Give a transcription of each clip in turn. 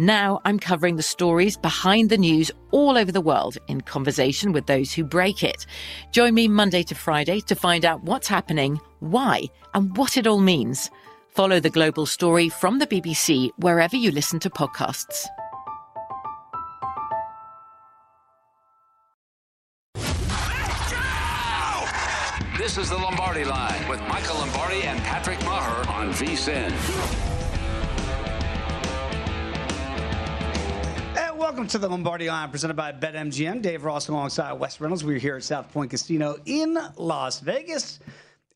Now I'm covering the stories behind the news all over the world in conversation with those who break it. Join me Monday to Friday to find out what's happening, why, and what it all means. Follow the global story from the BBC wherever you listen to podcasts. This is the Lombardi Line with Michael Lombardi and Patrick Meagher on VSIN. Welcome to the Lombardi Line presented by BetMGM. Dave Ross alongside Wes Reynolds. We're here at South Point Casino in Las Vegas.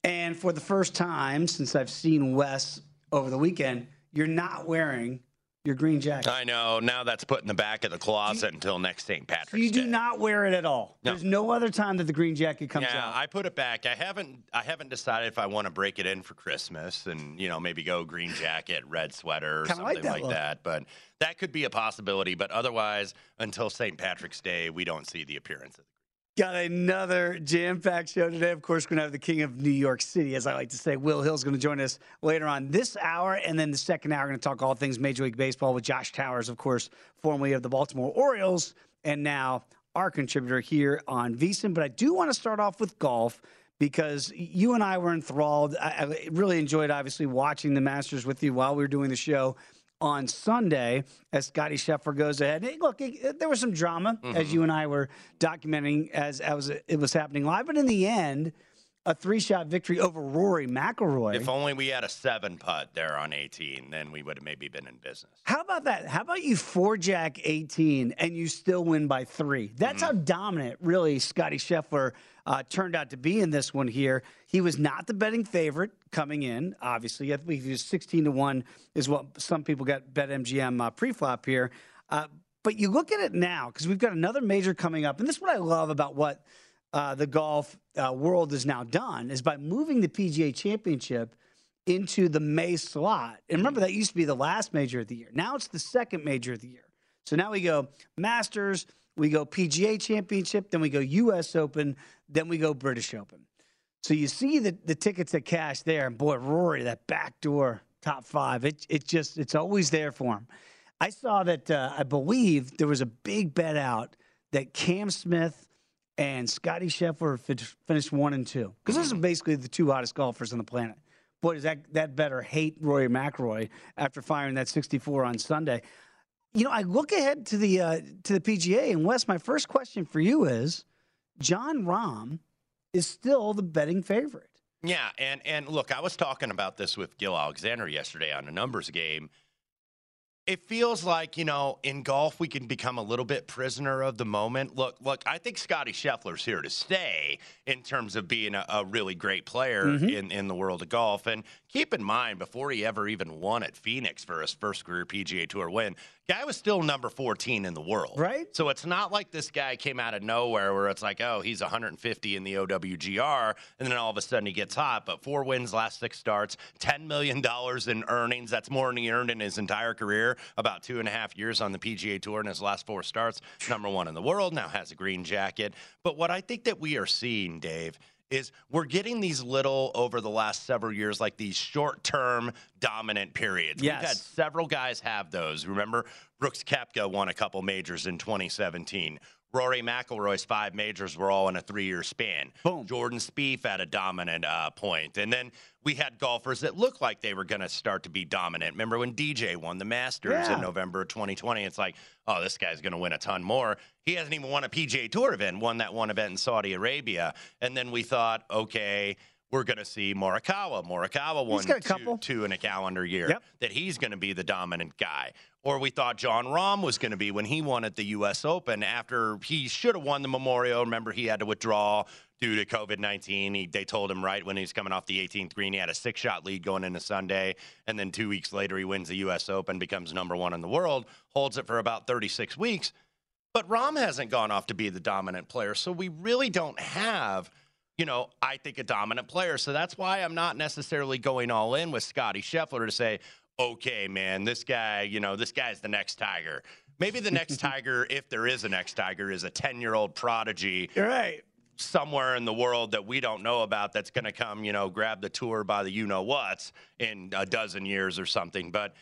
And for the first time since I've seen Wes over the weekend, you're not wearing your green jacket. I know. Now that's put in the back of the closet you, until next St. Patrick's Day. You do not wear it at all. No. There's no other time that the green jacket comes out. yeah, out. I put it back. I haven't. I haven't decided if I want to break it in for Christmas and you know maybe go green jacket, red sweater, or Kinda something like that like that. But that could be a possibility. But otherwise, until St. Patrick's Day, we don't see the appearance of. Got another jam-packed show today. Of course, we're going to have the king of New York City, as I like to say. Will Hill's going to join us later on this hour. And then the second hour, we're going to talk all things Major League Baseball with Josh Towers, of course, formerly of the Baltimore Orioles, and now our contributor here on VSIN. But I do want to start off with golf because you and I were enthralled. I really enjoyed, obviously, watching the Masters with you while we were doing the show on Sunday as Scottie Scheffler goes ahead. Hey, look, it, there was some drama as mm-hmm. you and I were documenting as, as it was happening live, but in the end, a three-shot victory over Rory McIlroy. If only we had a seven putt there on 18, then we would have maybe been in business. How about that? How about you four jack 18 and you still win by three? That's mm-hmm. how dominant, really, Scottie Scheffler uh, turned out to be in this one here. He was not the betting favorite coming in, obviously. I think he was 16 to 1 is what some people got bet MGM uh, pre flop here. Uh, but you look at it now, because we've got another major coming up. And this is what I love about what uh, the golf uh, world has now done is by moving the PGA Championship into the May slot. And remember, that used to be the last major of the year. Now it's the second major of the year. So now we go Masters, we go PGA Championship, then we go U.S. Open, then we go British Open. So you see the, the tickets that cash there, and boy, Rory, that backdoor top five, it, it just, it's always there for him. I saw that, uh, I believe there was a big bet out that Cam Smith and Scottie Scheffler finished one and two. Because those are basically the two hottest golfers on the planet. Boy, does that, that better hate Rory McIlroy after firing that 64 on Sunday. You know, I look ahead to the uh, to the PGA, and Wes, my first question for you is, Jon Rahm is still the betting favorite. Yeah, and and look, I was talking about this with Gill Alexander yesterday on a numbers game. It feels like, you know, in golf we can become a little bit prisoner of the moment. Look, look, I think Scottie Scheffler's here to stay in terms of being a, a really great player in, in the world of golf. And keep in mind, before he ever even won at Phoenix for his first career PGA Tour win, guy was still number 14 in the world. Right. So it's not like this guy came out of nowhere where it's like, oh, he's 150 in the OWGR, and then all of a sudden he gets hot. But four wins, last six starts, $10 million in earnings. That's more than he earned in his entire career. About two and a half years on the PGA Tour in his last four starts. Number one in the world, now has a green jacket. But what I think that we are seeing, Dave, is we're getting these little over the last several years, like these short term dominant periods. Yes. We've had several guys have those. Remember, Brooks Koepka won a couple majors in 2017. Rory McIlroy's five majors were all in a three-year span. Boom. Jordan Spieth at a dominant uh, point, and then we had golfers that looked like they were going to start to be dominant. Remember when DJ won the Masters Yeah. in November of 2020? It's like, oh, this guy's going to win a ton more. He hasn't even won a PGA Tour event. Won that one event in Saudi Arabia, and then we thought, okay. We're going to see Morikawa. Morikawa won two, couple. two in a calendar year. Yep. That he's going to be the dominant guy. Or we thought Jon Rahm was going to be when he won at the U.S. Open after he should have won the Memorial. Remember, he had to withdraw due to COVID 19. They told him right when he was coming off the 18th green, he had a six shot lead going into Sunday. And then two weeks later, he wins the U.S. Open, becomes number one in the world, holds it for about 36 weeks. But Rahm hasn't gone off to be the dominant player. So we really don't have, you know, I think a dominant player. So that's why I'm not necessarily going all in with Scottie Scheffler to say, okay, man, this guy, you know, this guy's the next Tiger. Maybe the next Tiger, if there is a next Tiger, is a 10 year old prodigy You're right. somewhere in the world that we don't know about that's going to come, you know, grab the tour by the you know what's in a dozen years or something. But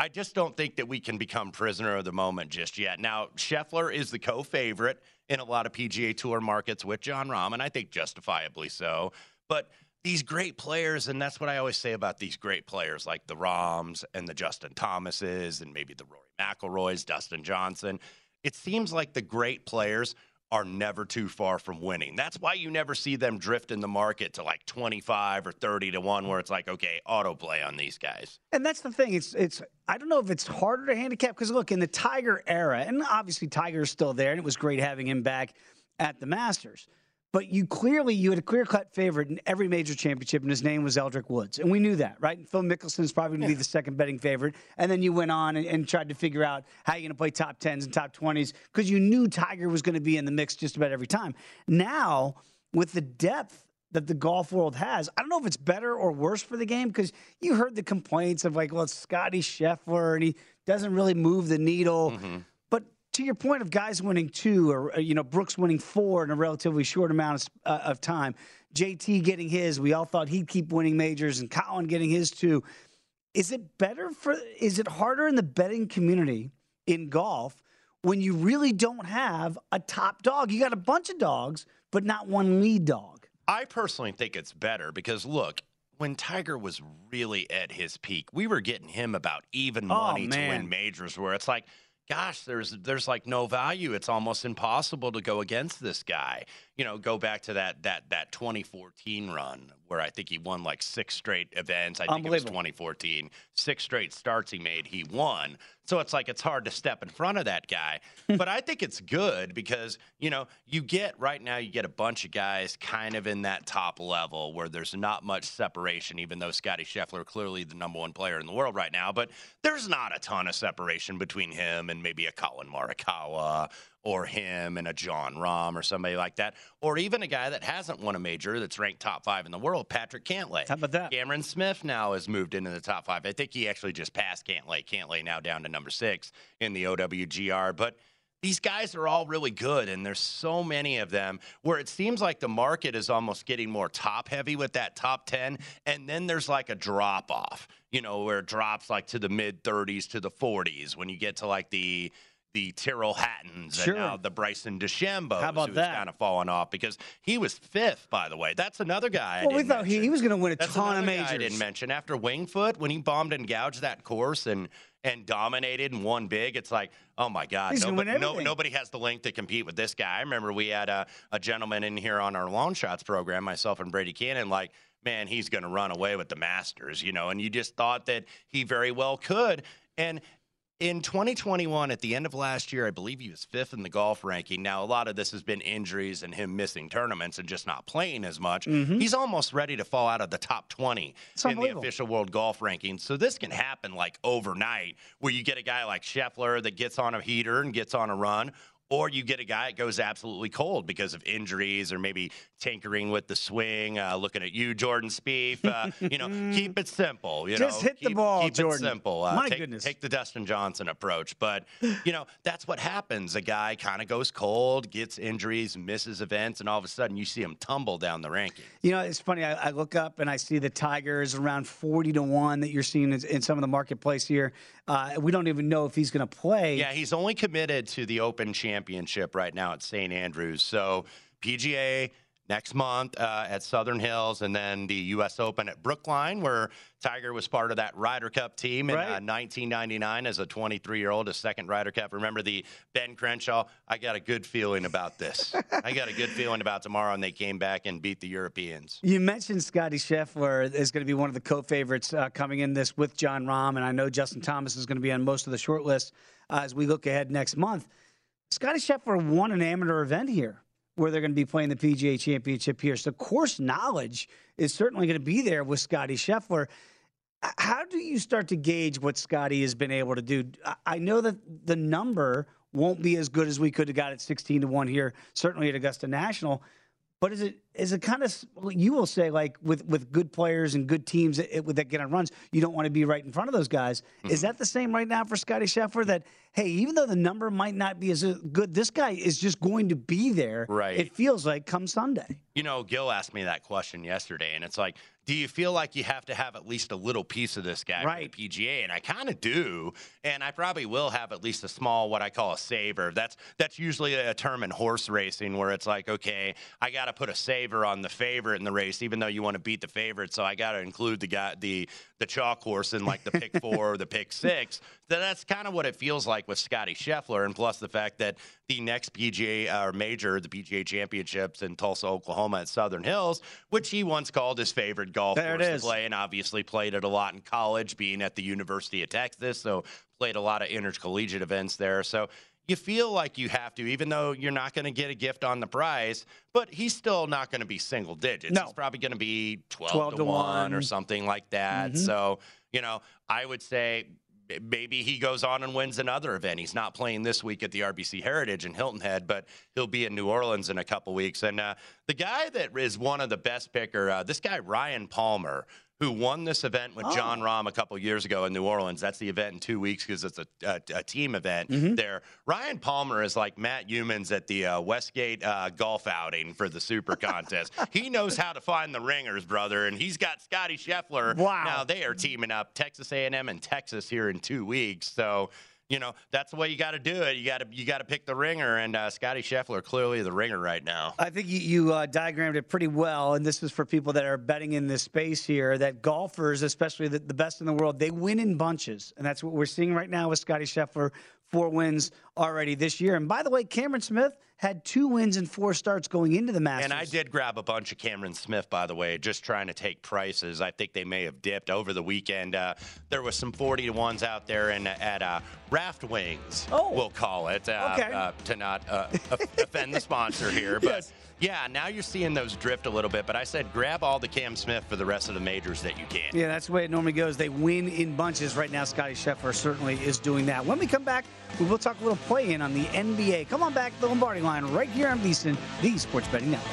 I just don't think that we can become prisoner of the moment just yet. Now, Scheffler is the co favorite in a lot of PGA Tour markets with Jon Rahm, and I think justifiably so. But these great players, and that's what I always say about these great players like the Rahms and the Justin Thomases and maybe the Rory McIlroys, Dustin Johnson. It seems like the great players are never too far from winning. That's why you never see them drift in the market to like 25 or 30 to 1 where it's like, okay, autoplay on these guys. And that's the thing. It's it's. I don't know if it's harder to handicap because look in the Tiger era, and obviously Tiger's still there, and it was great having him back at the Masters. But you clearly you had a clear cut favorite in every major championship, and his name was Eldrick Woods, and we knew that, right? And Phil Mickelson is probably going to be the second betting favorite, and then you went on and, and tried to figure out how you're going to play top tens and top twenties because you knew Tiger was going to be in the mix just about every time. Now with the depth that the golf world has. I don't know if it's better or worse for the game because you heard the complaints of like, well, it's Scottie Scheffler and he doesn't really move the needle. But to your point of guys winning two or, uh, you know, Brooks winning four in a relatively short amount of, uh, of time, JT getting his, we all thought he'd keep winning majors and Collin getting his two. Is it better for, is it harder in the betting community in golf when you really don't have a top dog? You got a bunch of dogs, but not one lead dog. I personally think it's better because look, when Tiger was really at his peak, we were getting him about even Oh, money to win majors where it's like gosh, there's there's like no value. It's almost impossible to go against this guy. You know, go back to that that that 2014 run where I think he won like six straight events. I think it was 2014. Six straight starts he made, he won. So it's like it's hard to step in front of that guy. Hmm. but I think it's good because, you know, you get right now you get a bunch of guys kind of in that top level where there's not much separation, even though Scottie Scheffler clearly the number one player in the world right now. But there's not a ton of separation between him and maybe a Collin Morikawa or him and a Jon Rahm or somebody like that, or even a guy that hasn't won a major that's ranked top five in the world, Patrick Cantlay. How about that? Cameron Smith now has moved into the top five. I think he actually just passed Cantlay. Cantlay now down to number six in the OWGR. But these guys are all really good, and there's so many of them where it seems like the market is almost getting more top heavy with that top 10. And then there's like a drop off, you know, where it drops like to the mid 30s to the 40s when you get to like the. The Tyrrell Hattons Sure. and now the Bryson DeChambeau, How about that? kind of falling off because he was fifth, by the way. That's another guy. Well, we thought he, mention. he was going to win a That's ton of majors. I didn't mention after Winged Foot when he bombed and gouged that course and and dominated and won big. It's like, oh my God, nobody, no, nobody has the length to compete with this guy. I remember we had a, a gentleman in here on our long shots program, myself and Brady Cannon, like. Man, he's going to run away with the Masters, you know, and you just thought that he very well could. And in 2021, at the end of last year, I believe he was fifth in the golf ranking. Now, a lot of this has been injuries and him missing tournaments and just not playing as much. Mm-hmm. He's almost ready to fall out of the top 20 It's in the official world golf ranking. So this can happen like overnight, where you get a guy like Scheffler that gets on a heater and gets on a run. Or you get a guy that goes absolutely cold because of injuries or maybe tinkering with the swing. Uh, looking at you, Jordan Spieth. Uh, you know, keep it simple. You Just know, hit the keep, ball, keep Jordan. It simple. Uh, My take, goodness. take the Dustin Johnson approach. But, you know, that's what happens. A guy kind of goes cold, gets injuries, misses events, and all of a sudden you see him tumble down the rankings. You know, it's funny. I, I look up and I see the Tigers around 40 to 1 that you're seeing in, in some of the marketplace here. Uh, we don't even know if he's going to play. Yeah, he's only committed to the Open Championship right now at St. Andrews. So PGA next month uh, at Southern Hills, and then the U.S. Open at Brookline, where Tiger was part of that Ryder Cup team in Right. uh, 1999 as a 23 year old, a second Ryder Cup. Remember the Ben Crenshaw? I got a good feeling about this. I got a good feeling about tomorrow, and they came back and beat the Europeans. You mentioned Scottie Scheffler is going to be one of the co-favorites uh, coming in this with Jon Rahm, and I know Justin Thomas is going to be on most of the short list uh, as we look ahead next month. Scottie Scheffler won an amateur event here where they're going to be playing the PGA Championship here. So course knowledge is certainly going to be there with Scottie Scheffler. How do you start to gauge what Scottie has been able to do? I- know that the number won't be as good as we could have got at 16 to 1 here, certainly at Augusta National. But is it is it kind of you will say like with with good players and good teams that, that get on runs, you don't want to be right in front of those guys. Mm-hmm. Is that the same right now for Scottie Scheffler? That hey, even though the number might not be as good, this guy is just going to be there. Right. It feels like come Sunday. You know, Gill asked me that question yesterday, and it's like, do you feel like you have to have at least a little piece of this guy Right. for the PGA? And I kind of do, and I probably will have at least a small, what I call a saver. That's that's usually a term in horse racing where it's like, okay, I got to put a saver on the favorite in the race, even though you want to beat the favorite, so I got to include the guy, the the chalk horse in like the pick four or the pick six. So that's kind of what it feels like with Scottie Scheffler, and plus the fact that the next PGA or uh, major, the PGA Championships in Tulsa, Oklahoma at Southern Hills, which he once called his favorite golf There course to play, and obviously played it a lot in college, being at the University of Texas, so played a lot of intercollegiate events there. So you feel like you have to, even though you're not going to get a gift on the prize, but he's still not going to be single digits. No. He's probably going to be 12, 12 to, to 1 or. Mm-hmm. something like that. So, you know, I would say maybe he goes on and wins another event. He's not playing this week at the RBC Heritage in Hilton Head, but he'll be in New Orleans in a couple weeks. And uh, the guy that is one of the best picker, uh, this guy Ryan Palmer, who won this event with Jon Rahm a couple years ago in New Orleans. That's the event in two weeks because it's a, a, a team event there. Ryan Palmer is like Matt Youmans at the uh, Westgate uh, golf outing for the Super Contest. he knows how to find the ringers, brother, and he's got Scottie Scheffler. Wow. Now they are teaming up Texas A&M and Texas here in two weeks. So you know that's the way you got to do it. You got to you got to pick the ringer, and uh, Scottie Scheffler clearly the ringer right now. I think you, you uh, diagrammed it pretty well, and this is for people that are betting in this space here. That golfers, especially the, the best in the world, they win in bunches, and that's what we're seeing right now with Scottie Scheffler. Four wins already this year, and by the way, Cameron Smith had two wins in four starts going into the Masters. And I did grab a bunch of Cameron Smith, by the way, just trying to take prices. I think they may have dipped over the weekend. Uh, there was some 40 to ones out there and at uh, Raft Wings, Oh. we'll call it, uh, Okay. uh, to not uh, offend the sponsor here. But Yes. yeah, now you're seeing those drift a little bit. But I said grab all the Cam Smith for the rest of the majors that you can. Yeah, that's the way it normally goes. They win in bunches. Right now, Scottie Scheffler certainly is doing that. When we come back, we will talk a little play in on the NBA. Come on back to the Lombardi line right here on VSIN, the Sports Betting Network.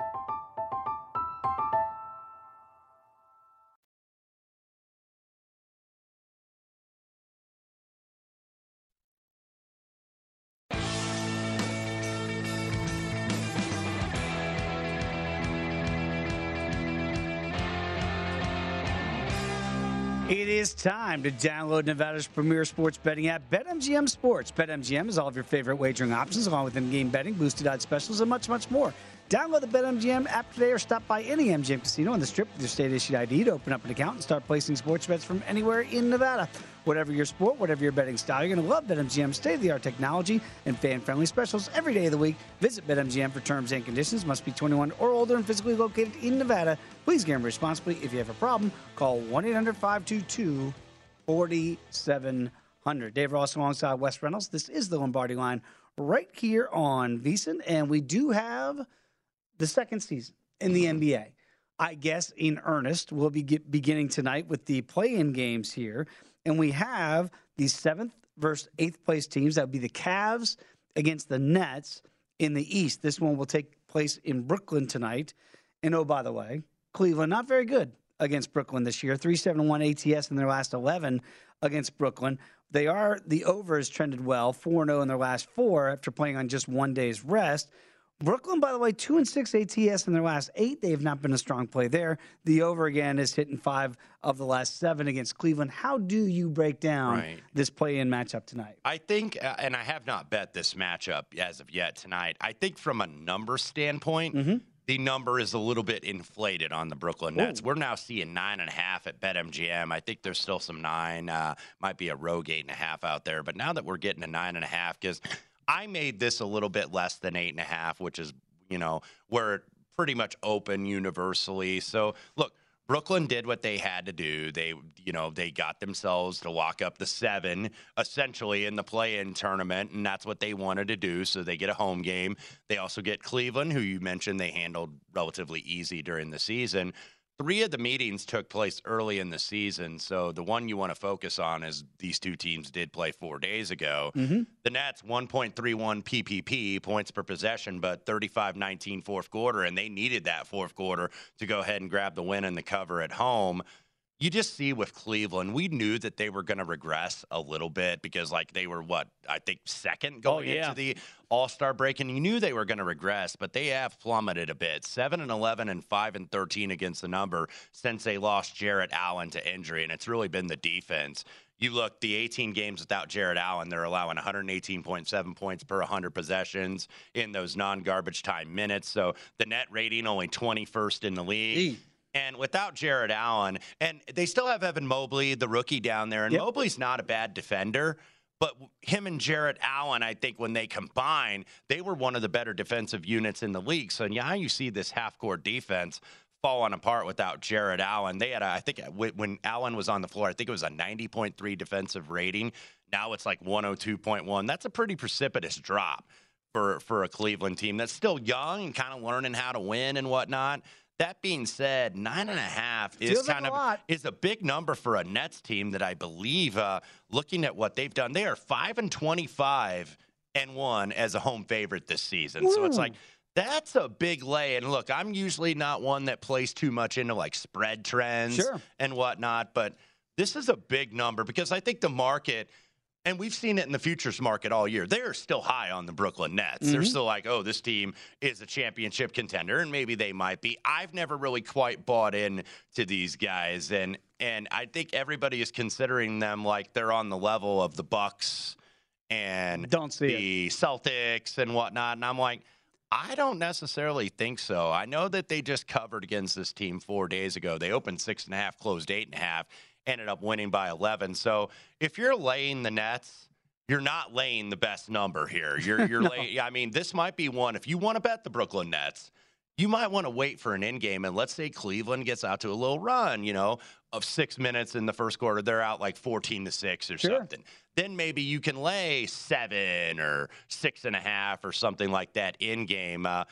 Is time to download Nevada's premier sports betting app, BetMGM Sports. BetMGM is all of your favorite wagering options, along with in-game betting, boosted odds specials, and much, much more. Download the BetMGM app today or stop by any MGM casino on the strip with your state issued ID to open up an account and start placing sports bets from anywhere in Nevada. Whatever your sport, whatever your betting style, you're going to love BetMGM's state of the art technology and fan friendly specials every day of the week. Visit BetMGM for terms and conditions. Must be 21 or older and physically located in Nevada. Please gamble responsibly. If you have a problem, call 1 800 522 4700. Dave Ross alongside Wes Reynolds. This is the Lombardi line right here on VSiN, and we do have the second season in the mm-hmm. NBA. I guess in earnest, we'll be beginning tonight with the play-in games here, and we have the seventh versus eighth place teams. That would be the Cavs against the Nets in the East. This one will take place in Brooklyn tonight. And oh, by the way, Cleveland not very good against Brooklyn this year. 371 ATS in their last 11 against Brooklyn. They are the over has trended well, 4 0 in their last four after playing on just one day's rest. Brooklyn, by the way, two and six ATS in their last eight. They have not been a strong play there. The over again is hitting five of the last seven against Cleveland. How do you break down Right. this play-in matchup tonight? I think, uh, and I have not bet this matchup as of yet tonight. I think from a number standpoint, Mm-hmm. the number is a little bit inflated on the Brooklyn Nets. We're now seeing nine and a half at BetMGM. I think there's still some nine, uh, might be a rogue eight and a half out there. But now that we're getting a nine and a half, because I made this a little bit less than eight and a half, which is, you know, where it pretty much open universally. So look. Brooklyn did what they had to do. They, you know, they got themselves to lock up the seven essentially in the play-in tournament, and that's what they wanted to do. So they get a home game. They also get Cleveland, who you mentioned they handled relatively easy during the season. Three of the meetings took place early in the season, so the one you want to focus on is these two teams did play four days ago. Mm-hmm. The Nets 1.31 PPP points per possession, but 35-19 fourth quarter, and they needed that fourth quarter to go ahead and grab the win and the cover at home you just see with Cleveland, we knew that they were going to regress a little bit because, like, they were what I think second oh, going yeah. into the All Star break, and you knew they were going to regress, but they have plummeted a bit. Seven and eleven and five and thirteen against the number since they lost Jarrett Allen to injury, and it's really been the defense. You look the 18 games without Jarrett Allen, they're allowing 118.7 points per 100 possessions in those non-garbage time minutes. So the net rating only 21st in the league. And without Jarrett Allen, and they still have Evan Mobley, the rookie down there, and Yep. Mobley's not a bad defender. But him and Jarrett Allen, I think when they combine, they were one of the better defensive units in the league. So now you see this half court defense falling apart without Jarrett Allen. They had, a, I think, uh, when Allen was on the floor, I think it was a 90.3 defensive rating. Now it's like 102.1. That's a pretty precipitous drop for for a Cleveland team that's still young and kind of learning how to win and whatnot. That being said, nine and a half is Feels like kind a of lot. is a big number for a Nets team that I believe, uh, looking at what they've done, they are five and twenty-five and one as a home favorite this season. So it's like that's a big lay. And look, I'm usually not one that plays too much into like spread trends Sure. and whatnot, but this is a big number because I think the market. And we've seen it in the futures market all year. They're still high on the Brooklyn Nets. They're mm-hmm. still like, oh, this team is a championship contender, and maybe they might be. I've never really quite bought in to these guys, and and I think everybody is considering them like they're on the level of the Bucks and Don't see the Celtics and whatnot. And I'm like, I don't necessarily think so. I know that they just covered against this team four days ago. They opened six and a half, closed eight and a half, ended up winning by 11. So if you're laying the Nets, you're not laying the best number here. You're, you're laying, I mean, this might be one. If you want to bet the Brooklyn Nets, you might want to wait for an in game. And let's say Cleveland gets out to a little run, you know, of six minutes in the first quarter. They're out like 14 to six or Sure. something. Then maybe you can lay seven or six and a half or something like that in game. Uh,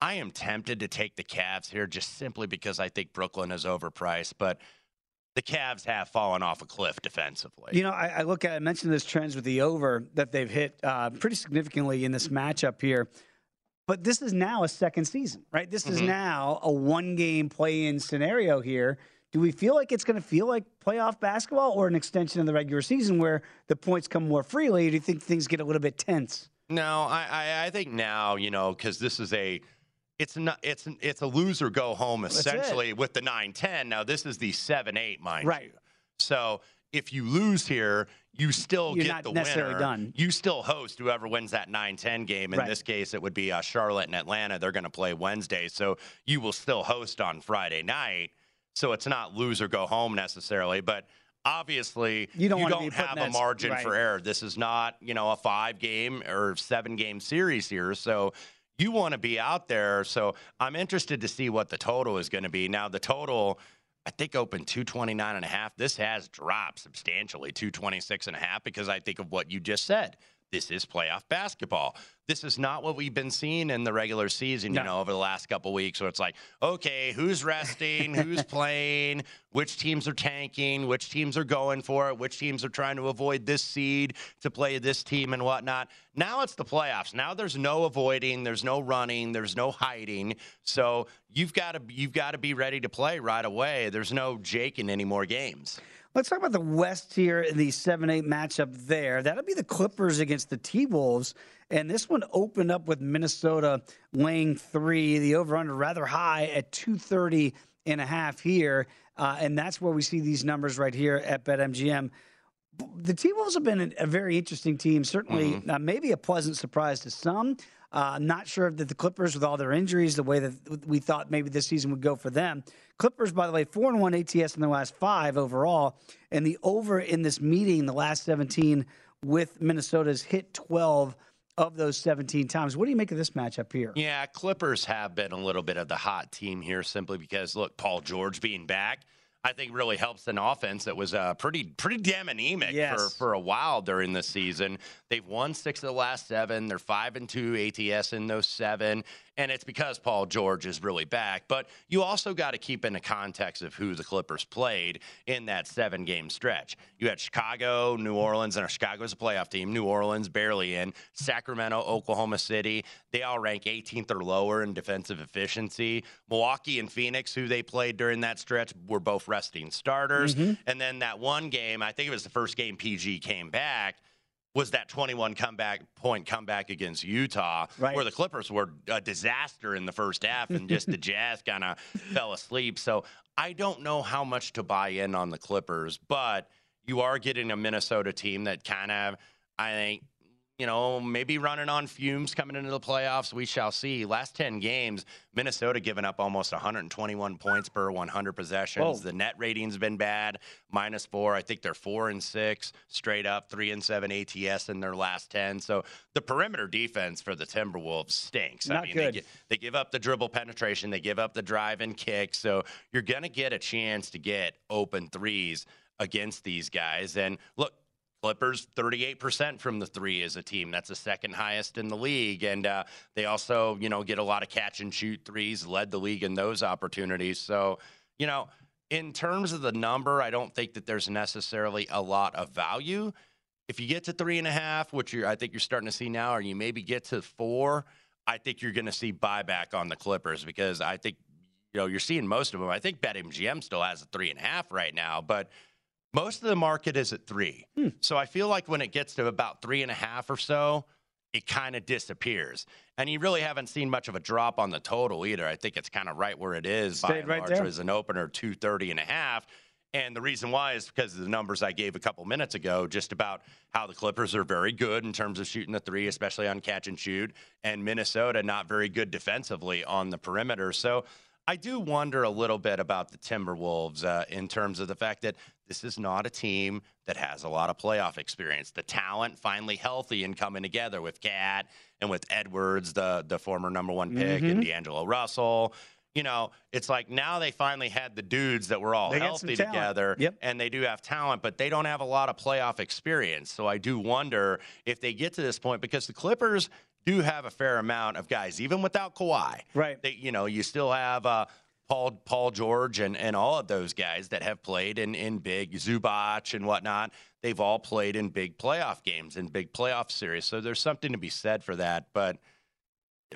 I am tempted to take the Cavs here just simply because I think Brooklyn is overpriced, but the Cavs have fallen off a cliff defensively. You know, I, I look at I mentioned this trends with the over that they've hit uh, pretty significantly in this matchup here. But this is now a second season, right? This is now a one game play in scenario here. Do we feel like it's going to feel like playoff basketball or an extension of the regular season where the points come more freely? Or do you think things get a little bit tense? No, I, I, I think now, you know, because this is a it's not it's it's a loser go home essentially with the 9-10. Now this is the 7-8, mind Right. you. So if you lose here, you still You're get not the necessarily winner. done. You still host whoever wins that 9-10 game. In Right. this case, it would be uh, Charlotte and Atlanta. They're going to play Wednesday, so you will still host on Friday night. So it's not lose or go home necessarily, but obviously You don't wanna don't have a margin right. for error. This is not you know a five game or seven game series here, so. You want to be out there, so I'm interested to see what the total is going to be. Now, the total, I think opened 229 and a half. This has dropped substantially 226 and a half because I think of what you just said. This is playoff basketball. This is not what we've been seeing in the regular season, you No. know, over the last couple weeks where it's like, okay, who's resting, who's playing, which teams are tanking, which teams are going for it, which teams are trying to avoid this seed to play this team and whatnot. Now it's the playoffs. Now there's no avoiding, there's no running, there's no hiding. So you've got to you've got to be ready to play right away. There's no Jake in any more games. Let's talk about the West here in the 7 8 matchup there. That'll be the Clippers against the T Wolves. And this one opened up with Minnesota laying three, the over under rather high at 230 and a half here. Uh, and that's where we see these numbers right here at BetMGM. The T Wolves have been a, very interesting team, certainly, uh, maybe a pleasant surprise to some. Uh, not sure that the Clippers, with all their injuries, the way that we thought maybe this season would go for them. Clippers, by the way, four and one ATS in the last five overall, and the over in this meeting, the last 17 with Minnesota's hit 12 of those 17 times. What do you make of this matchup here? Yeah, Clippers have been a little bit of the hot team here simply because look, Paul George being back, I think really helps an offense that was uh, pretty pretty damn anemic Yes. for, for a while during the season. They've won six of the last seven. They're five and two ATS in those seven, and it's because Paul George is really back. But you also got to keep in the context of who the Clippers played in that seven game stretch. You had Chicago, New Orleans, and Chicago's a playoff team. New Orleans barely in. Sacramento, Oklahoma City, they all rank 18th or lower in defensive efficiency. Milwaukee and Phoenix, who they played during that stretch, were both resting starters. Mm-hmm. And then that one game, I think it was the first game PG came back. Was that 21 comeback point comeback against Utah, Right. where the Clippers were a disaster in the first half, and just the Jazz kind of fell asleep. So I don't know how much to buy in on the Clippers, but you are getting a Minnesota team that kind of, I think, you know, maybe running on fumes coming into the playoffs. We shall see. Last 10 games, Minnesota giving up almost 121 points per 100 possessions. Whoa. The net rating's been bad, minus four. I think they're four and six straight up, three and seven ATS in their last 10. So the perimeter defense for the Timberwolves stinks. I Not mean, good. They, they give up the dribble penetration, they give up the drive and kick. So you're going to get a chance to get open threes against these guys. And look, Clippers 38% from the three as a team. That's the second highest in the league. And uh, they also, you know, get a lot of catch and shoot threes, led the league in those opportunities. So, you know, in terms of the number, I don't think that there's necessarily a lot of value. If you get to three and a half, which I think you're starting to see now, or you maybe get to four, I think you're going to see buyback on the Clippers because I think, you know, you're seeing most of them. I think BetMGM still has a three and a half right now, but most of the market is at three. So I feel like when it gets to about three and a half or so, it kind of disappears. And you really haven't seen much of a drop on the total either. I think it's kind of right where it is by and right large there. as an opener, 230 and a half. And the reason why is because of the numbers I gave a couple minutes ago, just about how the Clippers are very good in terms of shooting the three, especially on catch and shoot, and Minnesota not very good defensively on the perimeter. So I do wonder a little bit about the Timberwolves uh, in terms of the fact that this is not a team that has a lot of playoff experience. The talent finally healthy and coming together with KAT and with Edwards, the the former number one pick, and D'Angelo Russell. You know, it's like now they finally had the dudes that were all They healthy together, Yep. and they do have talent, but they don't have a lot of playoff experience. So I do wonder if they get to this point because the Clippers do have a fair amount of guys, even without Kawhi. Right. They, you know, you still have uh, Paul Paul George and, and all of those guys that have played in, in big Zubac and whatnot. They've all played in big playoff games and big playoff series. So there's something to be said for that. But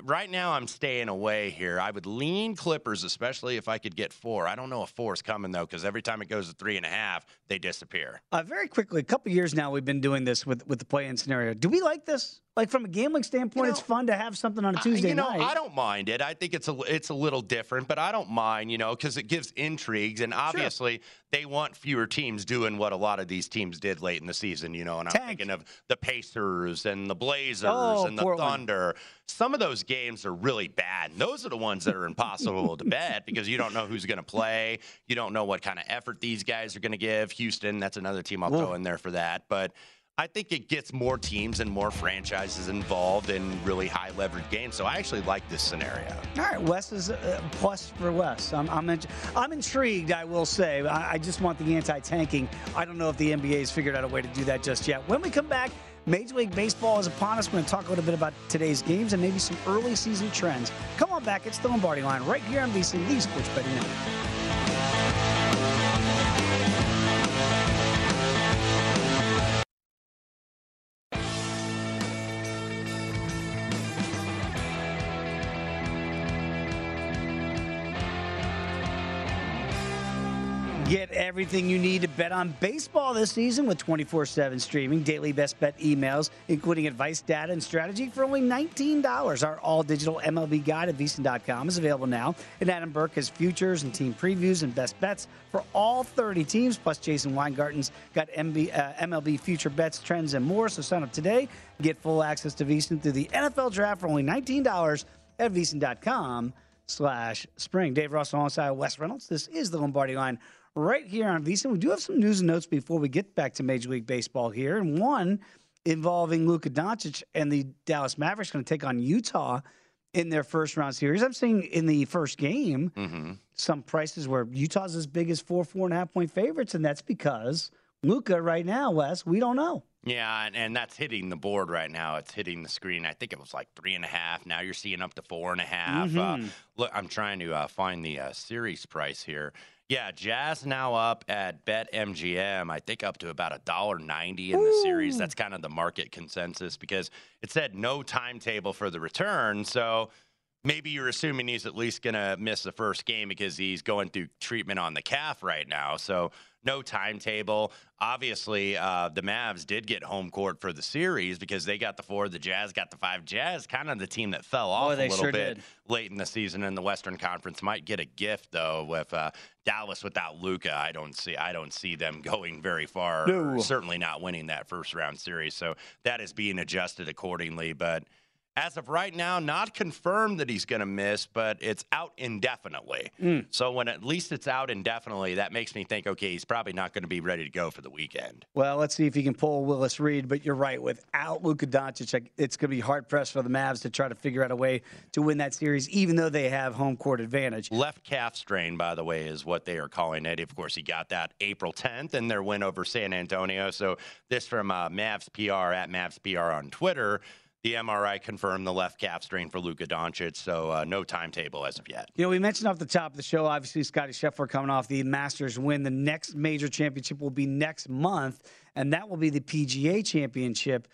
right now I'm staying away here. I would lean Clippers, especially if I could get four. I don't know if four is coming though, because every time it goes to three and a half, they disappear. Uh, very quickly, a couple years now, we've been doing this with, with the play in scenario. Do we like this? Like from a gambling standpoint, You it's fun to have something on a Tuesday you know, night. I don't mind it. I think it's a it's a little different, but I don't mind, you know, because it gives intrigues, and obviously they want fewer teams doing what a lot of these teams did late in the season, you know. And I'm Tank. thinking of the Pacers and the Blazers Oh, and the Portland. Thunder. Some of those games are really bad. And those are the ones that are impossible to bet because you don't know who's going to play. You don't know what kind of effort these guys are going to give. Houston, that's another team I'll Whoa. throw in there for that, but. I think it gets more teams and more franchises involved in really high leverage games. So I actually like this scenario. All right, Wes is a plus for Wes. I'm I'm, in, I'm intrigued. I will say. I, I just want the anti-tanking. I don't know if the NBA has figured out a way to do that just yet. When we come back, Major League Baseball is upon us. We're going to talk a little bit about today's games and maybe some early season trends. Come on back. It's the Lombardi Line right here on VC, the Sports Betting Network. Everything you need to bet on baseball this season with 24 7 streaming, daily best bet emails, including advice, data, and strategy for only $19. Our all digital MLB guide at VSiN.com is available now. And Adam Burke has futures and team previews and best bets for all 30 teams. Plus, Jason Weingarten's got MB, uh, MLB future bets, trends, and more. So sign up today. Get full access to VSiN through the NFL draft for only $19 at VSiN.com slash spring. Dave Ross alongside Wes Reynolds. This is the Lombardi line right here on VSiN. We do have some news and notes before we get back to Major League Baseball here, and one involving Luka Doncic and the Dallas Mavericks going to take on Utah in their first round series. I'm seeing in the first game Mm-hmm. some prices where Utah's as big as four, four and a half point favorites, and that's because Luka right now, Wes, we don't know. Yeah, and, and that's hitting the board right now. It's hitting the screen. I think it was like three and a half. Now you're seeing up to four and a half. Uh, look, I'm trying to uh, find the uh, series price here. Yeah, Jazz now up at Bet MGM. I think up to about a dollar ninety in the series. That's kind of the market consensus because it said no timetable for the return. So maybe you're assuming he's at least going to miss the first game because he's going through treatment on the calf right now. So no timetable. Obviously, uh, the Mavs did get home court for the series because they got the four, the Jazz got the five. Jazz, kind of the team that fell off a little sure bit did. late in the season in the Western Conference. Might get a gift though with uh, Dallas without Luka. I don't see. I don't see them going very far. No. certainly not winning that first round series. So that is being adjusted accordingly, but. As of right now, not confirmed that he's going to miss, but it's out indefinitely. Mm. So when at least it's out indefinitely, that makes me think, okay, he's probably not going to be ready to go for the weekend. Well, let's see if he can pull Willis Reed. But you're right. Without Luka Doncic, it's going to be hard pressed for the Mavs to try to figure out a way to win that series, even though they have home court advantage. Left calf strain, by the way, is what they are calling it. Of course, he got that April 10th in their win over San Antonio. So this from uh, Mavs PR at Mavs PR on Twitter. The MRI confirmed the left calf strain for Luka Doncic, so uh, no timetable as of yet. You know, we mentioned off the top of the show, obviously, Scottie Scheffler coming off the Masters win. The next major championship will be next month, and that will be the PGA championship.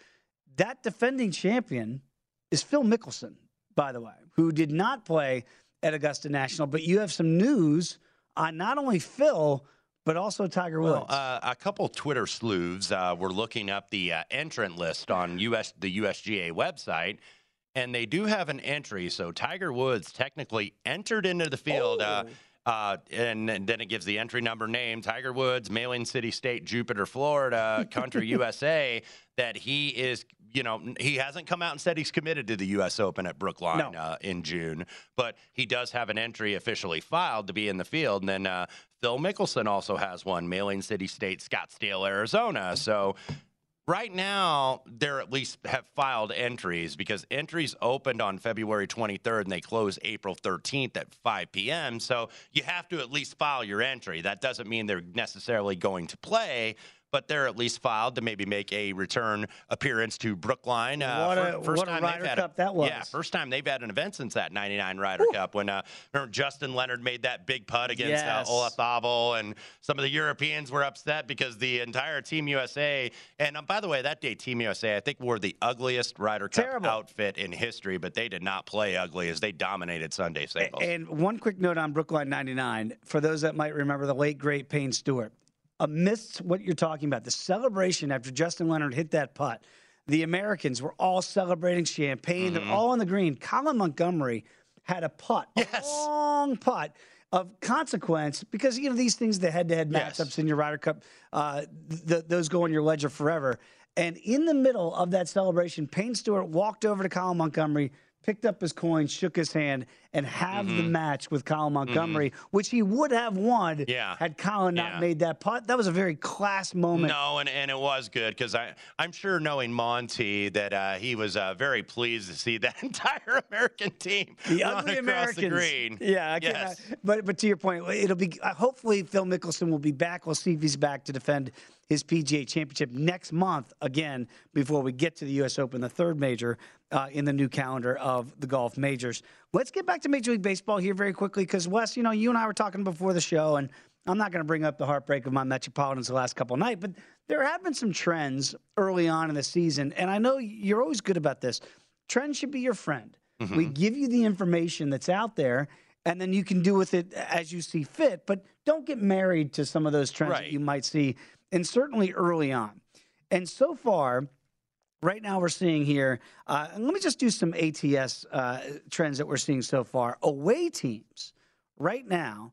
That defending champion is Phil Mickelson, by the way, who did not play at Augusta National. But you have some news on not only Phil, but also Tiger Woods. Well, uh, a couple Twitter sleuths uh, were looking up the uh, entrant list on US the USGA website, and they do have an entry. So Tiger Woods technically entered into the field. Uh, uh, and, and then it gives the entry number name Tiger Woods, Mailing City State, Jupiter, Florida, Country USA. That he is, you know, he hasn't come out and said he's committed to the U.S. Open at Brookline No. uh, in June, but he does have an entry officially filed to be in the field. And then uh, Phil Mickelson also has one, Mailing City State, Scottsdale, Arizona. So right now, they're at least have filed entries because entries opened on February 23rd and they close April 13th at 5 p.m. So you have to at least file your entry. That doesn't mean they're necessarily going to play. But they're at least filed to maybe make a return appearance to Brookline. Uh, What a- fir- first what a time Ryder they've had Cup that was. Yeah, first time they've had an event since that 99 Ryder Cup when uh, remember Justin Leonard made that big putt against Yes. uh, and some of the Europeans were upset because the entire Team USA and um, by the way that day Team USA I think wore the ugliest Ryder Cup Terrible. outfit in history but they did not play ugly as they dominated Sunday singles. And one quick note on Brookline 99 for those that might remember the late, great Payne Stewart. Amidst what you're talking about, the celebration after Justin Leonard hit that putt, The Americans were all celebrating champagne. They're all on the green. Colin Montgomerie had a putt, a long putt of consequence because you know these things, the head-to-head Yes. matchups in your Ryder Cup, uh, th- those go in your ledger forever. And in the middle of that celebration, Payne Stewart walked over to Colin Montgomerie, picked up his coin, shook his hand, and have the Mm-hmm. match with Colin Montgomerie, which he would have won Yeah. had Colin not Yeah. made that putt. That was a very class moment. No, and, and it was good because I I'm sure knowing Monty that uh, he was uh, very pleased to see that entire American team The ugly Americans. the green. Yeah, I yes. cannot- But but to your point, it'll be uh, hopefully Phil Mickelson will be back. We'll see if he's back to defend his PGA Championship next month again before we get to the U.S. Open, the third major uh, in the new calendar of the golf majors. Let's get back to Major League Baseball here very quickly because Wes, you know, you and I were talking before the show, and I'm not going to bring up the heartbreak of my Metropolitans the last couple of nights, but there have been some trends early on in the season, and I know you're always good about this. Trends should be your friend. We give you the information that's out there, and then you can do with it as you see fit. But don't get married to some of those trends that you might see, and certainly early on. And so far, right now we're seeing here. Uh, let me just do some ATS uh, trends that we're seeing so far. Away teams right now,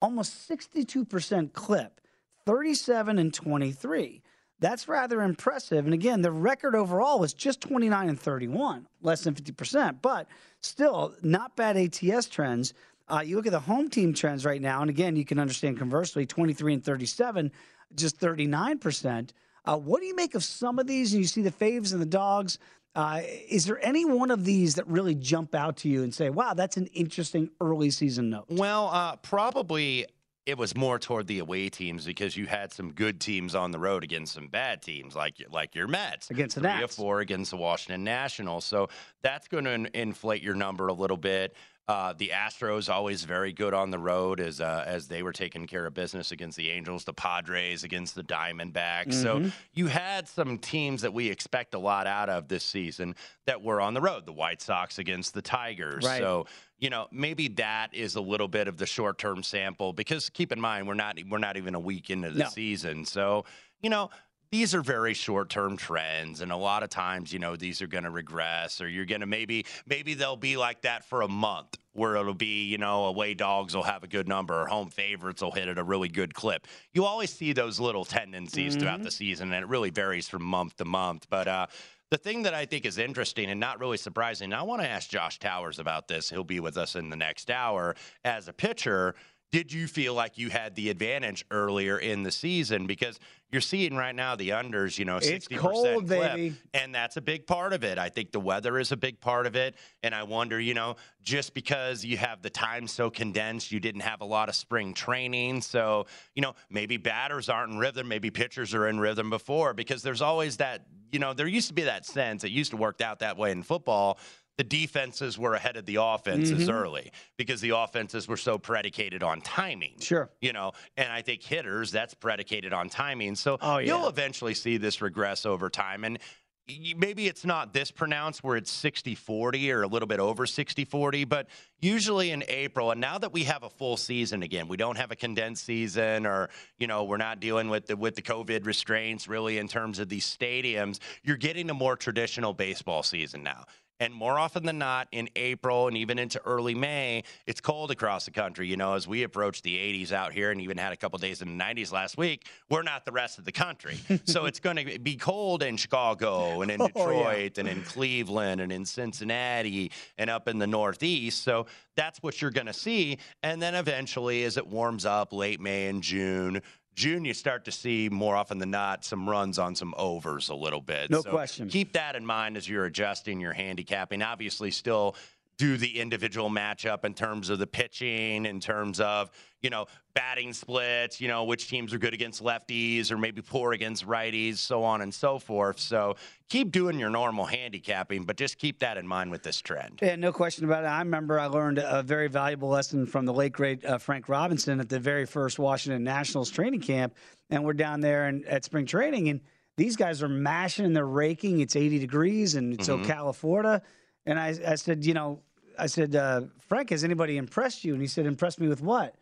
almost 62% clip, 37 and 23. That's rather impressive. And again, the record overall was just 29 and 31, less than 50%, but still not bad ATS trends. Uh, you look at the home team trends right now, and again, you can understand conversely 23 and 37, just 39%. Uh, what do you make of some of these? And you see the faves and the dogs. Uh, is there any one of these that really jump out to you and say, wow, that's an interesting early season note? Well, uh, probably it was more toward the away teams because you had some good teams on the road against some bad teams, like like your Mets Against the three or four against the Washington Nationals. So that's going to inflate your number a little bit. Uh, the Astros always very good on the road as uh, as they were taking care of business against the Angels, the Padres against the Diamondbacks. Mm-hmm. So you had some teams that we expect a lot out of this season that were on the road. The White Sox against the Tigers. Right. So you know maybe that is a little bit of the short term sample because keep in mind we're not we're not even a week into the No. season. So you know these are very short-term trends and a lot of times you know these are going to regress or you're going to maybe maybe they'll be like that for a month where it'll be you know away dogs will have a good number or home favorites will hit at a really good clip you always see those little tendencies throughout the season and it really varies from month to month but uh the thing that I think is interesting and not really surprising, and I want to ask Josh Towers about this. He'll be with us in the next hour. As a pitcher, did you feel like you had the advantage earlier in the season? Because you're seeing right now the unders, you know, 60% clip, baby. and that's a big part of it. I think the weather is a big part of it. And I wonder, you know, just because you have the time so condensed, you didn't have a lot of spring training. So, you know, maybe batters aren't in rhythm, maybe pitchers are in rhythm before, because there's always that, you know, there used to be that sense, it used to work out that way in football. The defenses were ahead of the offenses Mm-hmm. early because the offenses were so predicated on timing Sure. you know and i think hitters that's predicated on timing so Oh, yeah. you'll eventually see this regress over time and maybe it's not this pronounced where it's 60-40 or a little bit over 60-40 but usually in april and now that we have a full season again we don't have a condensed season or you know we're not dealing with the with the covid restraints really in terms of these stadiums you're getting a more traditional baseball season now and more often than not, in April and even into early May, it's cold across the country. You know, as we approach the 80s out here and even had a couple days in the 90s last week, we're not the rest of the country. so it's going to be cold in Chicago and in Oh, yeah. Detroit and in Cleveland and in Cincinnati and up in the Northeast. So that's what you're going to see. And then eventually, as it warms up late May and June, June, you start to see more often than not some runs on some overs a little bit. No So question. Keep that in mind as you're adjusting your handicapping. Obviously, still do the individual matchup in terms of the pitching, in terms of, you know, batting splits, you know, which teams are good against lefties or maybe poor against righties, so on and so forth. So keep doing your normal handicapping, but just keep that in mind with this trend. Yeah, no question about it. I remember I learned a very valuable lesson from the late great uh, Frank Robinson at the very first Washington Nationals training camp, and we're down there and at spring training, and these guys are mashing and they're raking. It's 80 degrees and it's Ocala, Florida, and I, I said, you know, I said, uh, Frank, has anybody impressed you? And he said, impressed me with what?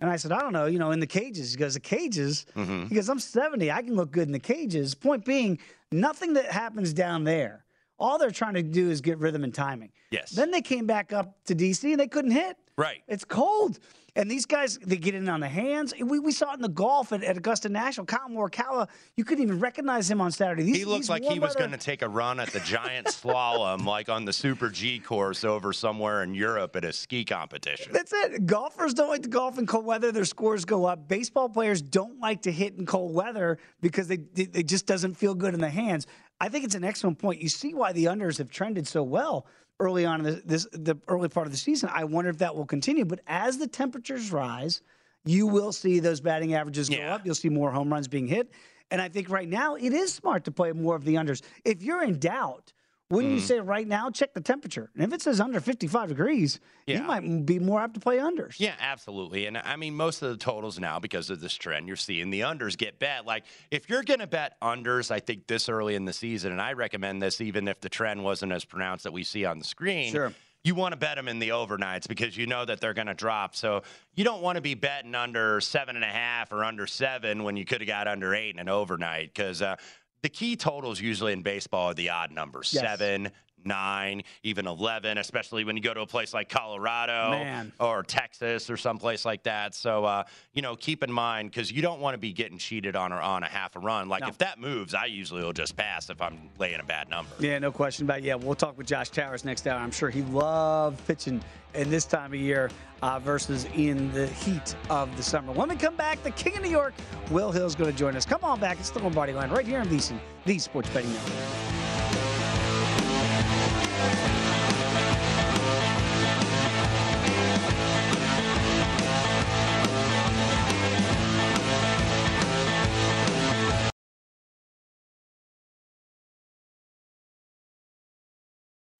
And I said, I don't know, you know, in the cages. He goes, the cages? Mm-hmm. He goes, I'm 70. I can look good in the cages. Point being, nothing that happens down there. All they're trying to do is get rhythm and timing. Yes. Then they came back up to DC and they couldn't hit. Right. It's cold. And these guys, they get in on the hands. We, we saw it in the golf at, at Augusta National. Kyle Morikawa, you couldn't even recognize him on Saturday. These, He looked these like he was going to take a run at the giant slalom, like on the Super G course over somewhere in Europe at a ski competition. That's it. Golfers don't like to golf in cold weather. Their scores go up. Baseball players don't like to hit in cold weather because they it just doesn't feel good in the hands. I think it's an excellent point. You see why the unders have trended so well early on in the, this the early part of the season. I wonder if that will continue. But as the temperatures rise, you will see those batting averages go Yeah. up. You'll see more home runs being hit. And I think right now it is smart to play more of the unders. If you're in doubt, wouldn't Mm-hmm. you say right now check the temperature? And if it says under 55 degrees, you Yeah. might be more apt to play unders. Yeah, absolutely. And I mean, most of the totals now, because of this trend, you're seeing the unders get bet. Like, if you're going to bet unders, I think this early in the season, and I recommend this even if the trend wasn't as pronounced that we see on the screen. Sure. You want to bet them in the overnights because you know that they're going to drop. So you don't want to be betting under seven and a half or under seven when you could have got under eight in an overnight because uh, the key totals usually in baseball are the odd numbers Yes. seven, nine, even 11, especially when you go to a place like Colorado Man. or Texas or someplace like that. So, uh, you know, keep in mind because you don't want to be getting cheated on or on a half a run. Like No. if that moves, I usually will just pass if I'm laying a bad number. Yeah, no question about it. Yeah, we'll talk with Josh Towers next hour. I'm sure he loved pitching in this time of year uh, versus in the heat of the summer. When we come back, the King of New York, Will Hill's going to join us. Come on back. It's the Lombardi line right here in VSiN, the Sports Betting Network.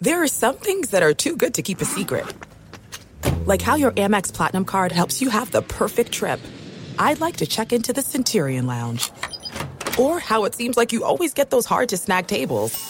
There are some things that are too good to keep a secret. Like how your Amex Platinum card helps you have the perfect trip. I'd like to check into the Centurion Lounge. Or how it seems like you always get those hard to snag tables.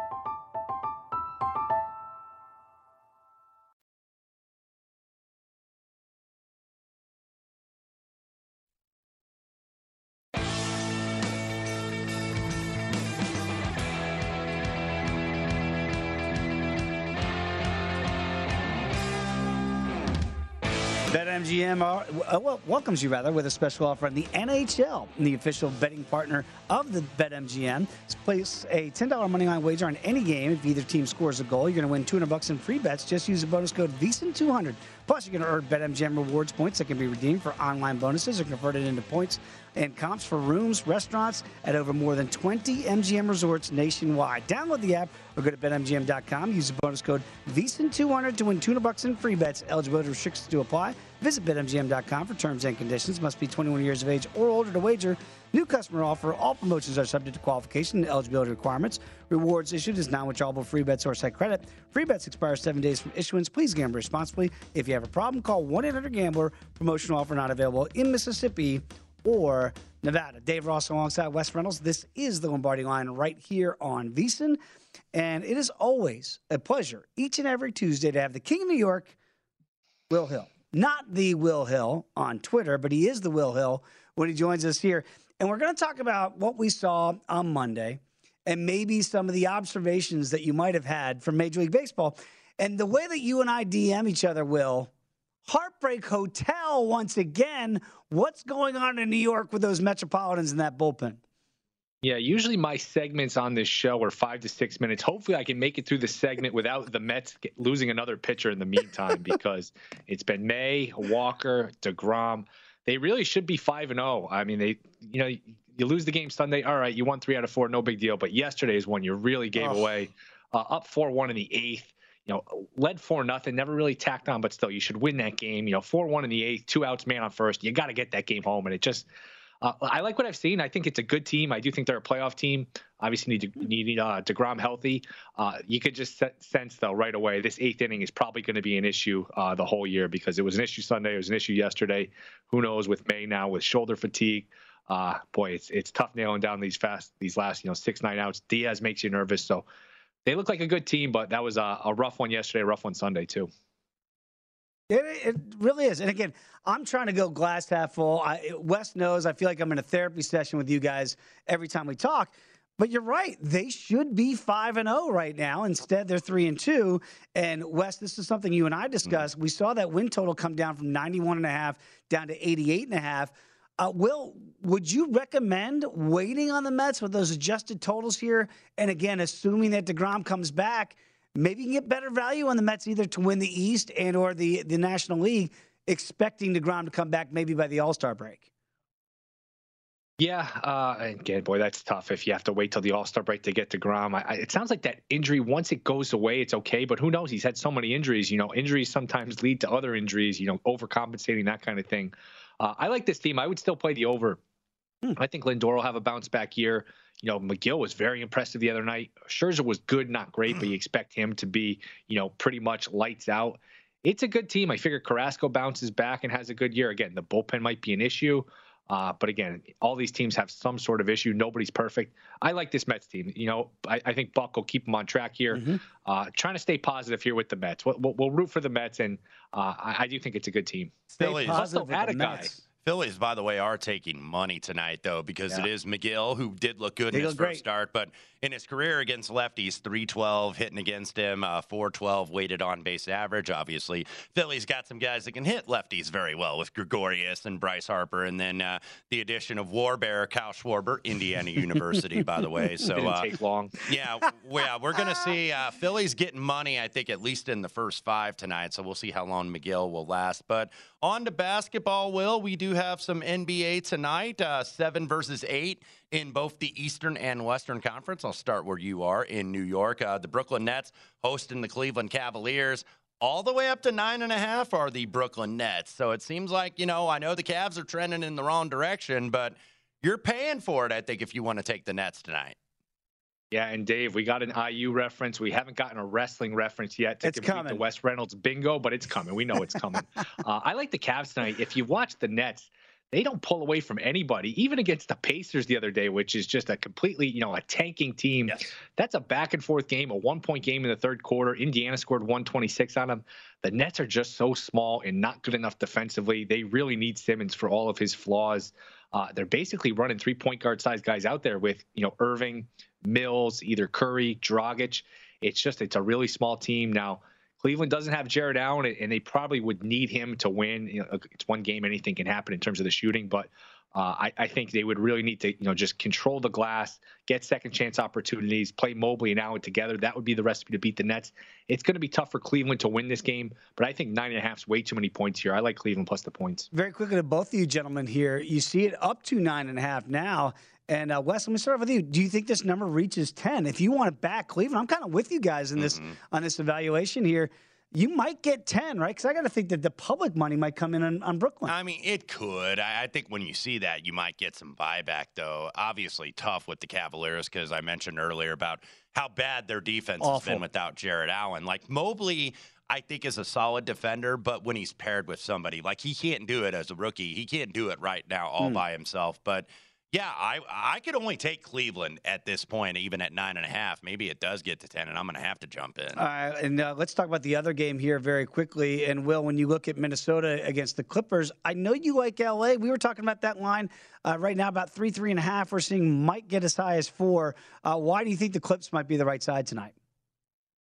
Uh, well, welcomes you rather with a special offer on the NHL, the official betting partner of the BetMGM. Place a $10 money line wager on any game. If either team scores a goal, you're going to win 200 bucks in free bets. Just use the bonus code VSIN200. Plus, you're going to earn BetMGM rewards points that can be redeemed for online bonuses or converted into points and comps for rooms, restaurants at over more than 20 MGM resorts nationwide. Download the app or go to betmgm.com. Use the bonus code VSIN200 to win 200 bucks in free bets. Eligibility restrictions to apply. Visit betmgm.com for terms and conditions. Must be 21 years of age or older to wager. New customer offer. All promotions are subject to qualification and eligibility requirements. Rewards issued is non-withdrawable free bets or site credit. Free bets expire seven days from issuance. Please gamble responsibly. If you have a problem, call 1-800-GAMBLER. Promotional offer not available in Mississippi or Nevada. Dave Ross alongside Wes Reynolds. This is the Lombardi line right here on VSiN. And it is always a pleasure each and every Tuesday to have the King of New York, Will Hill. not the Will Hill on Twitter, but he is the Will Hill when he joins us here. And we're going to talk about what we saw on Monday and maybe some of the observations that you might have had from Major League Baseball. And the way that you and I DM each other, Will, Heartbreak Hotel once again. What's going on in New York with those Metropolitans in that bullpen? Yeah, usually my segments on this show are five to six minutes. Hopefully, I can make it through the segment without the Mets losing another pitcher in the meantime because it's been May, Walker, deGrom. They really should be 5 and 0. I mean, they, you know, you lose the game Sunday. All right, you won three out of four, no big deal. But yesterday is one you really gave oh. away. Uh, up 4 1 in the eighth. Know, led 4 nothing, never really tacked on, but still, you should win that game. You know, 4 1 in the eighth, two outs, man on first. You got to get that game home. And it just, uh, I like what I've seen. I think it's a good team. I do think they're a playoff team. Obviously, need to, need uh, deGrom healthy. Uh, you could just sense though right away this eighth inning is probably going to be an issue uh, the whole year because it was an issue Sunday. It was an issue yesterday. Who knows with May now with shoulder fatigue. Uh, boy, it's it's tough nailing down these fast these last you know six nine outs. Diaz makes you nervous. So they look like a good team, but that was a, a rough one yesterday, a rough one Sunday too. It, it, really is. And again, I'm trying to go glass half full. I, Wes knows I feel like I'm in a therapy session with you guys every time we talk. But you're right; they should be five and zero oh right now. Instead, they're three and two. And Wes, this is something you and I discussed. Mm-hmm. We saw that win total come down from 91 and a half down to 88 and a half. Uh, Will, would you recommend waiting on the Mets with those adjusted totals here? And again, assuming that deGrom comes back maybe you can get better value on the Mets either to win the East and or the the National League, expecting deGrom to come back maybe by the All Star break. Yeah, uh, again, boy, that's tough. If you have to wait till the All Star break to get deGrom, I, I, it sounds like that injury once it goes away, it's okay. But who knows? He's had so many injuries. You know, injuries sometimes lead to other injuries. You know, overcompensating that kind of thing. Uh, I like this team. I would still play the over. Hmm. I think Lindor will have a bounce back year. You know, Megill was very impressive the other night. Scherzer was good, not great, but you expect him to be, you know, pretty much lights out. It's a good team. I figure Carrasco bounces back and has a good year. Again, the bullpen might be an issue. Uh, but again, all these teams have some sort of issue. Nobody's perfect. I like this Mets team. You know, I, I think Buck will keep them on track here. Mm-hmm. Uh, trying to stay positive here with the Mets. We'll, we'll, we'll root for the Mets, and uh, I, I, do think it's a good team. Stay positive with the Mets. Phillies, by the way, are taking money tonight, though, because yeah. it is Megill who did look good they in his first great. start. But in his career against lefties, 312 hitting against him, uh, 412 weighted on base average. Obviously, Philly's got some guys that can hit lefties very well with Gregorius and Bryce Harper. And then uh, the addition of Warbear, Kyle Schwarber, Indiana University, by the way. So, Didn't uh, take long. Yeah, yeah, we're going to see uh, Philly's getting money, I think, at least in the first five tonight. So we'll see how long Megill will last. But on to basketball, Will. We do have some NBA tonight, uh, seven versus eight in both the Eastern and Western Conference. I'll start where you are in New York. Uh, the Brooklyn Nets hosting the Cleveland Cavaliers. All the way up to nine and a half are the Brooklyn Nets. So it seems like, you know, I know the Cavs are trending in the wrong direction, but you're paying for it, I think, if you want to take the Nets tonight. Yeah, and Dave, we got an IU reference. We haven't gotten a wrestling reference yet to it's complete coming. the Wes Reynolds bingo, but it's coming. We know it's coming. uh, I like the Cavs tonight. If you watch the Nets, they don't pull away from anybody, even against the Pacers the other day, which is just a completely, you know, a tanking team. Yes. That's a back and forth game, a one point game in the third quarter. Indiana scored 126 on them. The Nets are just so small and not good enough defensively. They really need Simmons for all of his flaws. Uh, they're basically running three point guard size guys out there with, you know, Irving, Mills, either Curry, Dragic. It's just, it's a really small team. Now, Cleveland doesn't have Jarrett Allen, and they probably would need him to win. You know, it's one game; anything can happen in terms of the shooting. But uh, I, I, think they would really need to, you know, just control the glass, get second chance opportunities, play Mobley and Allen together. That would be the recipe to beat the Nets. It's going to be tough for Cleveland to win this game, but I think nine and a half is way too many points here. I like Cleveland plus the points. Very quickly to both of you gentlemen here, you see it up to nine and a half now. And uh, Wes, let me start off with you. Do you think this number reaches ten? If you want to back Cleveland, I'm kind of with you guys in this mm-hmm. on this evaluation here you might get 10, right? Because I got to think that the public money might come in on, on Brooklyn. I mean, it could. I, I, think when you see that, you might get some buyback, though. Obviously, tough with the Cavaliers because I mentioned earlier about how bad their defense Awful. has been without Jarrett Allen. Like Mobley, I think is a solid defender, but when he's paired with somebody, like he can't do it as a rookie. He can't do it right now all mm. by himself. But Yeah, I I could only take Cleveland at this point, even at nine and a half. Maybe it does get to ten, and I'm going to have to jump in. All right, and uh, let's talk about the other game here very quickly. And Will, when you look at Minnesota against the Clippers, I know you like LA. We were talking about that line uh, right now, about three, three and a half. We're seeing might get as high as four. Uh, why do you think the Clips might be the right side tonight?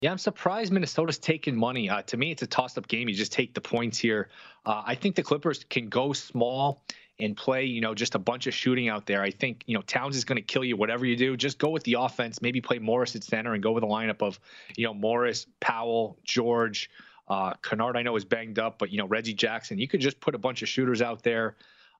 Yeah, I'm surprised Minnesota's taking money. Uh, to me, it's a toss-up game. You just take the points here. Uh, I think the Clippers can go small and play, you know, just a bunch of shooting out there. I think, you know, Towns is going to kill you whatever you do. Just go with the offense. Maybe play Morris at center and go with a lineup of, you know, Morris, Powell, George, uh, Kennard. I know is banged up, but you know, Reggie Jackson. You could just put a bunch of shooters out there.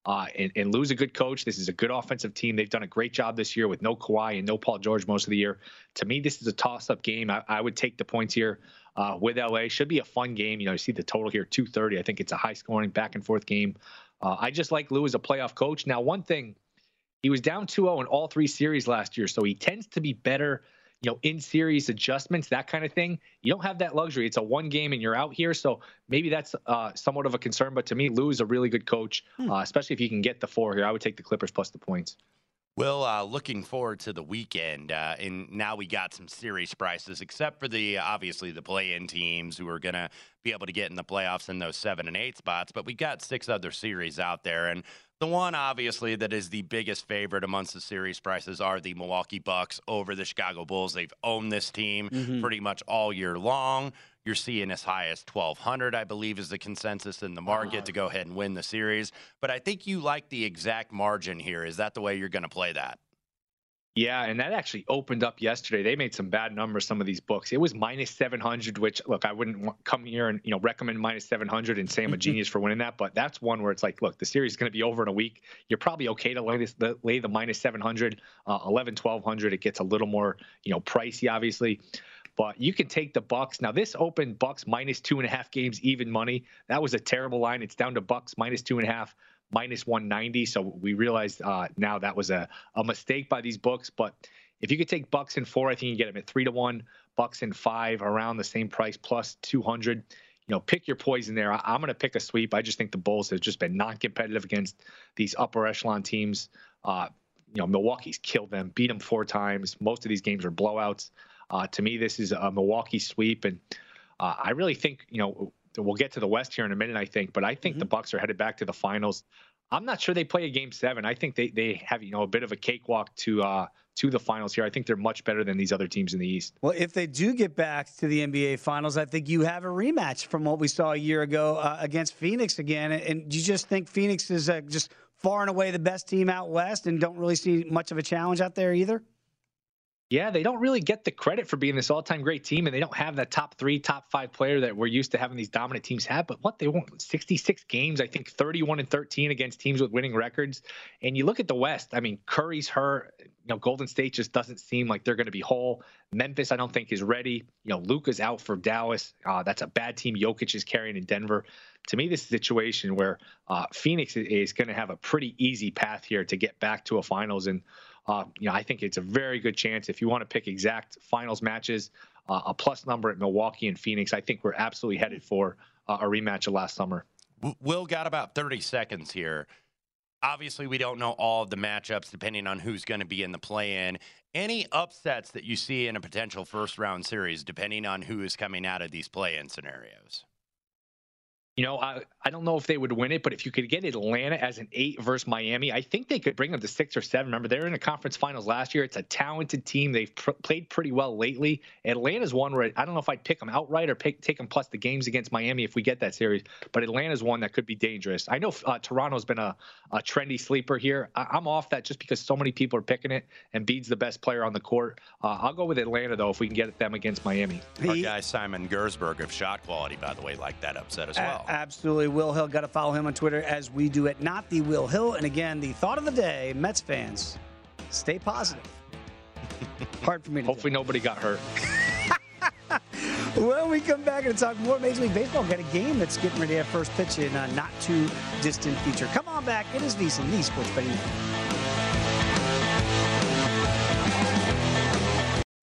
Uh, and, and, Lue's a good coach. This is a good offensive team. They've done a great job this year with no Kawhi and no Paul George most of the year. To me, this is a toss-up game. I, I would take the points here uh, with LA. Should be a fun game. You know, you see the total here, 230. I think it's a high-scoring back and forth game. Uh, I just like Lue as a playoff coach. Now, one thing, he was down 2-0 in all three series last year, so he tends to be better, you know, in series adjustments, that kind of thing. You don't have that luxury. It's a one game and you're out here, so maybe that's uh, somewhat of a concern. But to me, Lue is a really good coach, hmm. uh, especially if you can get the four here. I would take the Clippers plus the points. Well, uh, looking forward to the weekend, uh, and now we got some series prices, except for the obviously the play-in teams who are going to be able to get in the playoffs in those seven and eight spots. But we got six other series out there, and the one obviously that is the biggest favorite amongst the series prices are the Milwaukee Bucks over the Chicago Bulls. They've owned this team mm-hmm. pretty much all year long. You're seeing as high as 1,200, I believe, is the consensus in the market uh-huh. to go ahead and win the series. But I think you like the exact margin here. Is that the way you're going to play that? Yeah, and that actually opened up yesterday. They made some bad numbers. Some of these books. It was minus seven hundred, which look, I wouldn't come here and you know recommend minus seven hundred and say I'm a genius for winning that. But that's one where it's like, look, the series is going to be over in a week. You're probably okay to lay this, the, lay the minus 700, uh, 11, 1200. It gets a little more you know pricey, obviously but you can take the Bucks. Now this opened Bucks minus two and a half games, even money. That was a terrible line. It's down to Bucks minus two and a half, minus 190. So we realized uh, now that was a, a mistake by these books. But if you could take Bucks in four, I think you get them at three to one. Bucks in five around the same price, plus 200. You know, pick your poison there. I, am going to pick a sweep. I just think the Bulls have just been non-competitive against these upper echelon teams. Uh, you know, Milwaukee's killed them, beat them four times. Most of these games are blowouts. Uh, to me, this is a Milwaukee sweep, and uh, I really think you know we'll get to the West here in a minute. I think, but I think mm-hmm. the Bucks are headed back to the finals. I'm not sure they play a game seven. I think they they have you know a bit of a cakewalk to uh, to the finals here. I think they're much better than these other teams in the East. Well, if they do get back to the NBA Finals, I think you have a rematch from what we saw a year ago uh, against Phoenix again. And do you just think Phoenix is uh, just far and away the best team out west, and don't really see much of a challenge out there either? Yeah, they don't really get the credit for being this all-time great team, and they don't have that top three, top five player that we're used to having these dominant teams have. But what they won 66 games, I think 31 and 13 against teams with winning records. And you look at the West. I mean, Curry's hurt. You know, Golden State just doesn't seem like they're going to be whole. Memphis, I don't think, is ready. You know, Luka's out for Dallas. Uh, that's a bad team. Jokic is carrying in Denver. To me, this is a situation where uh, Phoenix is going to have a pretty easy path here to get back to a finals and. Uh, you know, I think it's a very good chance if you want to pick exact finals matches, uh, a plus number at Milwaukee and Phoenix. I think we're absolutely headed for uh, a rematch of last summer. Will got about 30 seconds here. Obviously, we don't know all of the matchups depending on who's going to be in the play in. Any upsets that you see in a potential first round series, depending on who is coming out of these play in scenarios? You know, I, I don't know if they would win it, but if you could get Atlanta as an eight versus Miami, I think they could bring them to six or seven. Remember, they're in the conference finals last year. It's a talented team. They've pr- played pretty well lately. Atlanta's one where I don't know if I'd pick them outright or pick, take them plus the games against Miami if we get that series, but Atlanta's one that could be dangerous. I know uh, Toronto's been a, a trendy sleeper here. I, am off that just because so many people are picking it, and Embiid's the best player on the court. Uh, I'll go with Atlanta, though, if we can get them against Miami. Our guy Simon Gerszberg of Shot Quality, by the way, like that upset as well. Absolutely. Will Hill. Got to follow him on Twitter as we do it. Not the Will Hill. And again, the thought of the day Mets fans, stay positive. Hard for me to Hopefully, do. nobody got hurt. when we come back and talk more Major League Baseball, got a game that's getting ready to have first pitch in a not too distant future. Come on back. It is VSiN, the Sports Betting